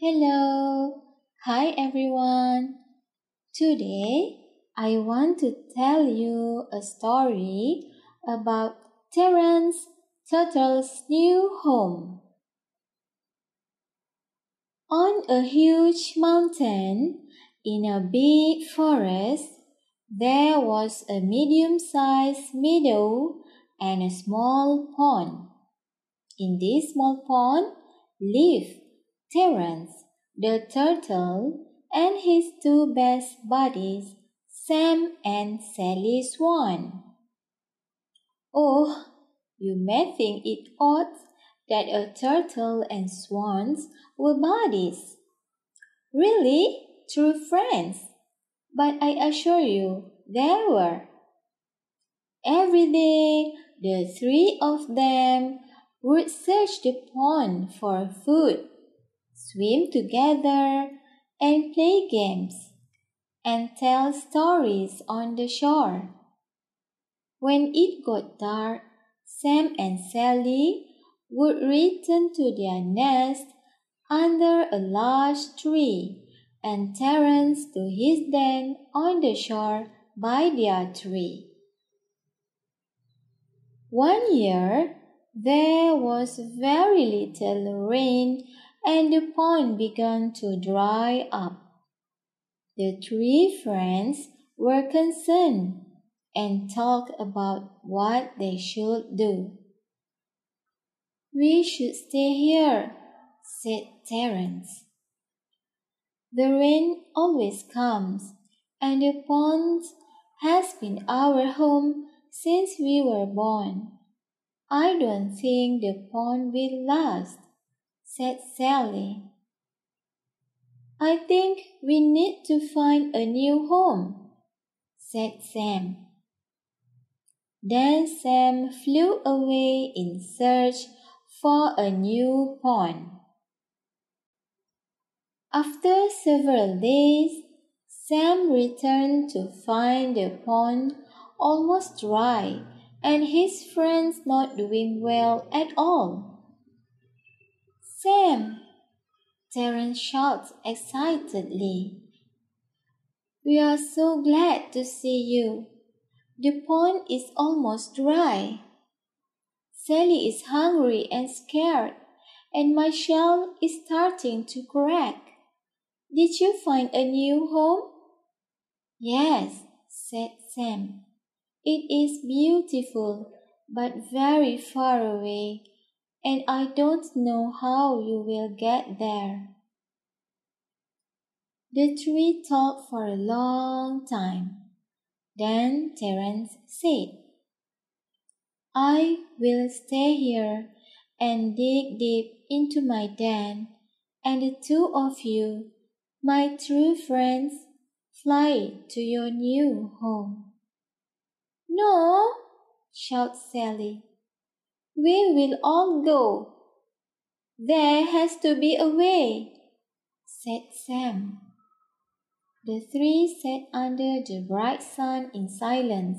Hello. Hi everyone. Today I want to tell you a story about Terence Turtle's new home. On a huge mountain in a big forest, there was a medium-sized meadow and a small pond. In this small pond lived Terence the turtle and his two best buddies, Sam and Sally Swan. Oh, you may think it odd that a turtle and swans were buddies. Really, true friends. But I assure you, they were. Every day, the three of them would search the pond for food swim together, and play games, and tell stories on the shore. When it got dark, Sam and Sally would return to their nest under a large tree, and Terence to his den on the shore by their tree. One year, there was very little rain and the pond began to dry up. The three friends were concerned and talked about what they should do. We should stay here, said Terence. The rain always comes, and the pond has been our home since we were born. I don't think the pond will last said Sally. I think we need to find a new home, said Sam. Then Sam flew away in search for a new pond. After several days, Sam returned to find the pond almost dry and his friends not doing well at all. Sam! Terence shouted excitedly. We are so glad to see you. The pond is almost dry. Sally is hungry and scared, and my shell is starting to crack. Did you find a new home? Yes, said Sam. It is beautiful, but very far away and I don't know how you will get there. The tree talked for a long time. Then Terence said, I will stay here and dig deep into my den, and the two of you, my true friends, fly to your new home. No, shouted Sally. We will all go. There has to be a way, said Sam. The three sat under the bright sun in silence,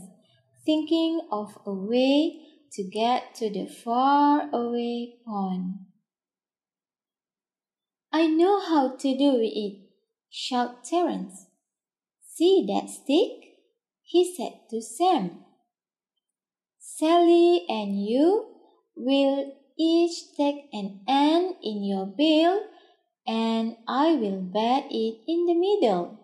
thinking of a way to get to the far away pond. I know how to do it, shouted Terence. See that stick? he said to Sam. Sally and you will each take an end in your bill and I will bed it in the middle.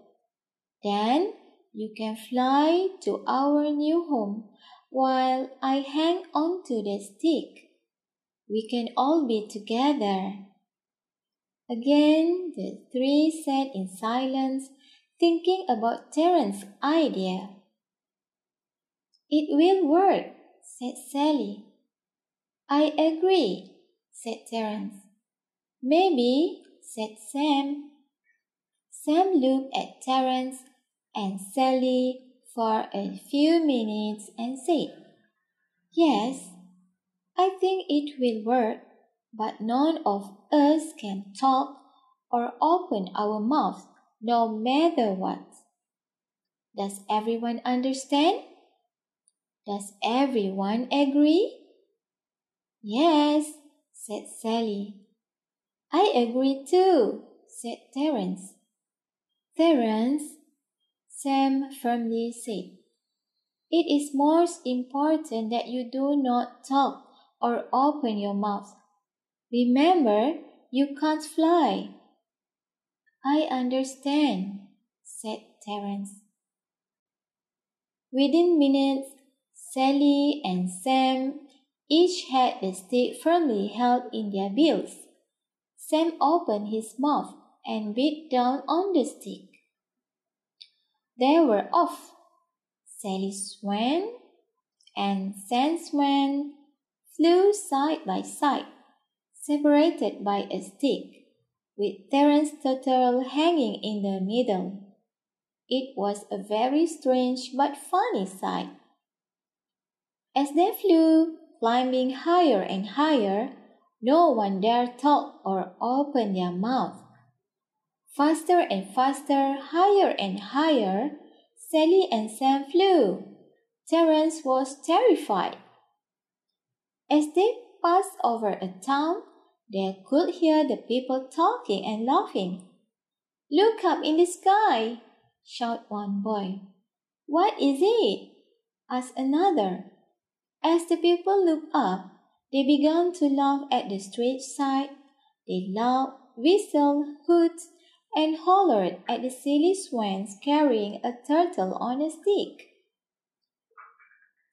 Then you can fly to our new home while I hang on to the stick. We can all be together. Again, the three sat in silence, thinking about Terence's idea. It will work, said Sally. I agree, said Terence. Maybe, said Sam. Sam looked at Terence and Sally for a few minutes and said, Yes, I think it will work, but none of us can talk or open our mouths no matter what. Does everyone understand? Does everyone agree? Yes, said Sally. I agree too, said Terence. Terence, Sam firmly said, it is most important that you do not talk or open your mouth. Remember, you can't fly. I understand, said Terence. Within minutes, Sally and Sam each had the stick firmly held in their bills. Sam opened his mouth and bit down on the stick. They were off. Sally Swan and Sam Swan flew side by side, separated by a stick, with Terence Turtle hanging in the middle. It was a very strange but funny sight. As they flew, climbing higher and higher, no one dared talk or open their mouth. Faster and faster, higher and higher, Sally and Sam flew. Terence was terrified. As they passed over a town, they could hear the people talking and laughing. Look up in the sky, shouted one boy. What is it? asked another. As the people looked up, they began to laugh at the strange sight. They laughed, whistled, hooted, and hollered at the silly swans carrying a turtle on a stick.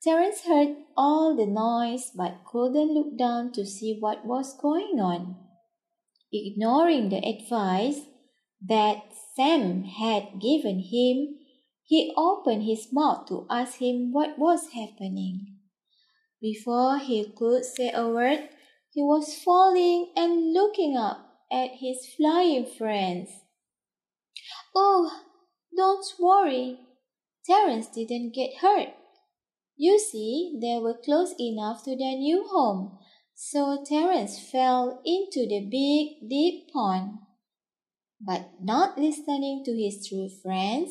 Terence heard all the noise but couldn't look down to see what was going on. Ignoring the advice that Sam had given him, he opened his mouth to ask him what was happening. Before he could say a word, he was falling and looking up at his flying friends. Oh, don't worry. Terence didn't get hurt. You see, they were close enough to their new home, so Terence fell into the big, deep pond. But not listening to his true friends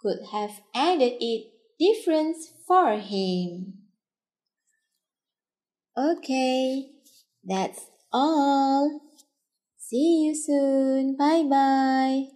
could have ended it different for him. Okay, that's all. See you soon. Bye bye.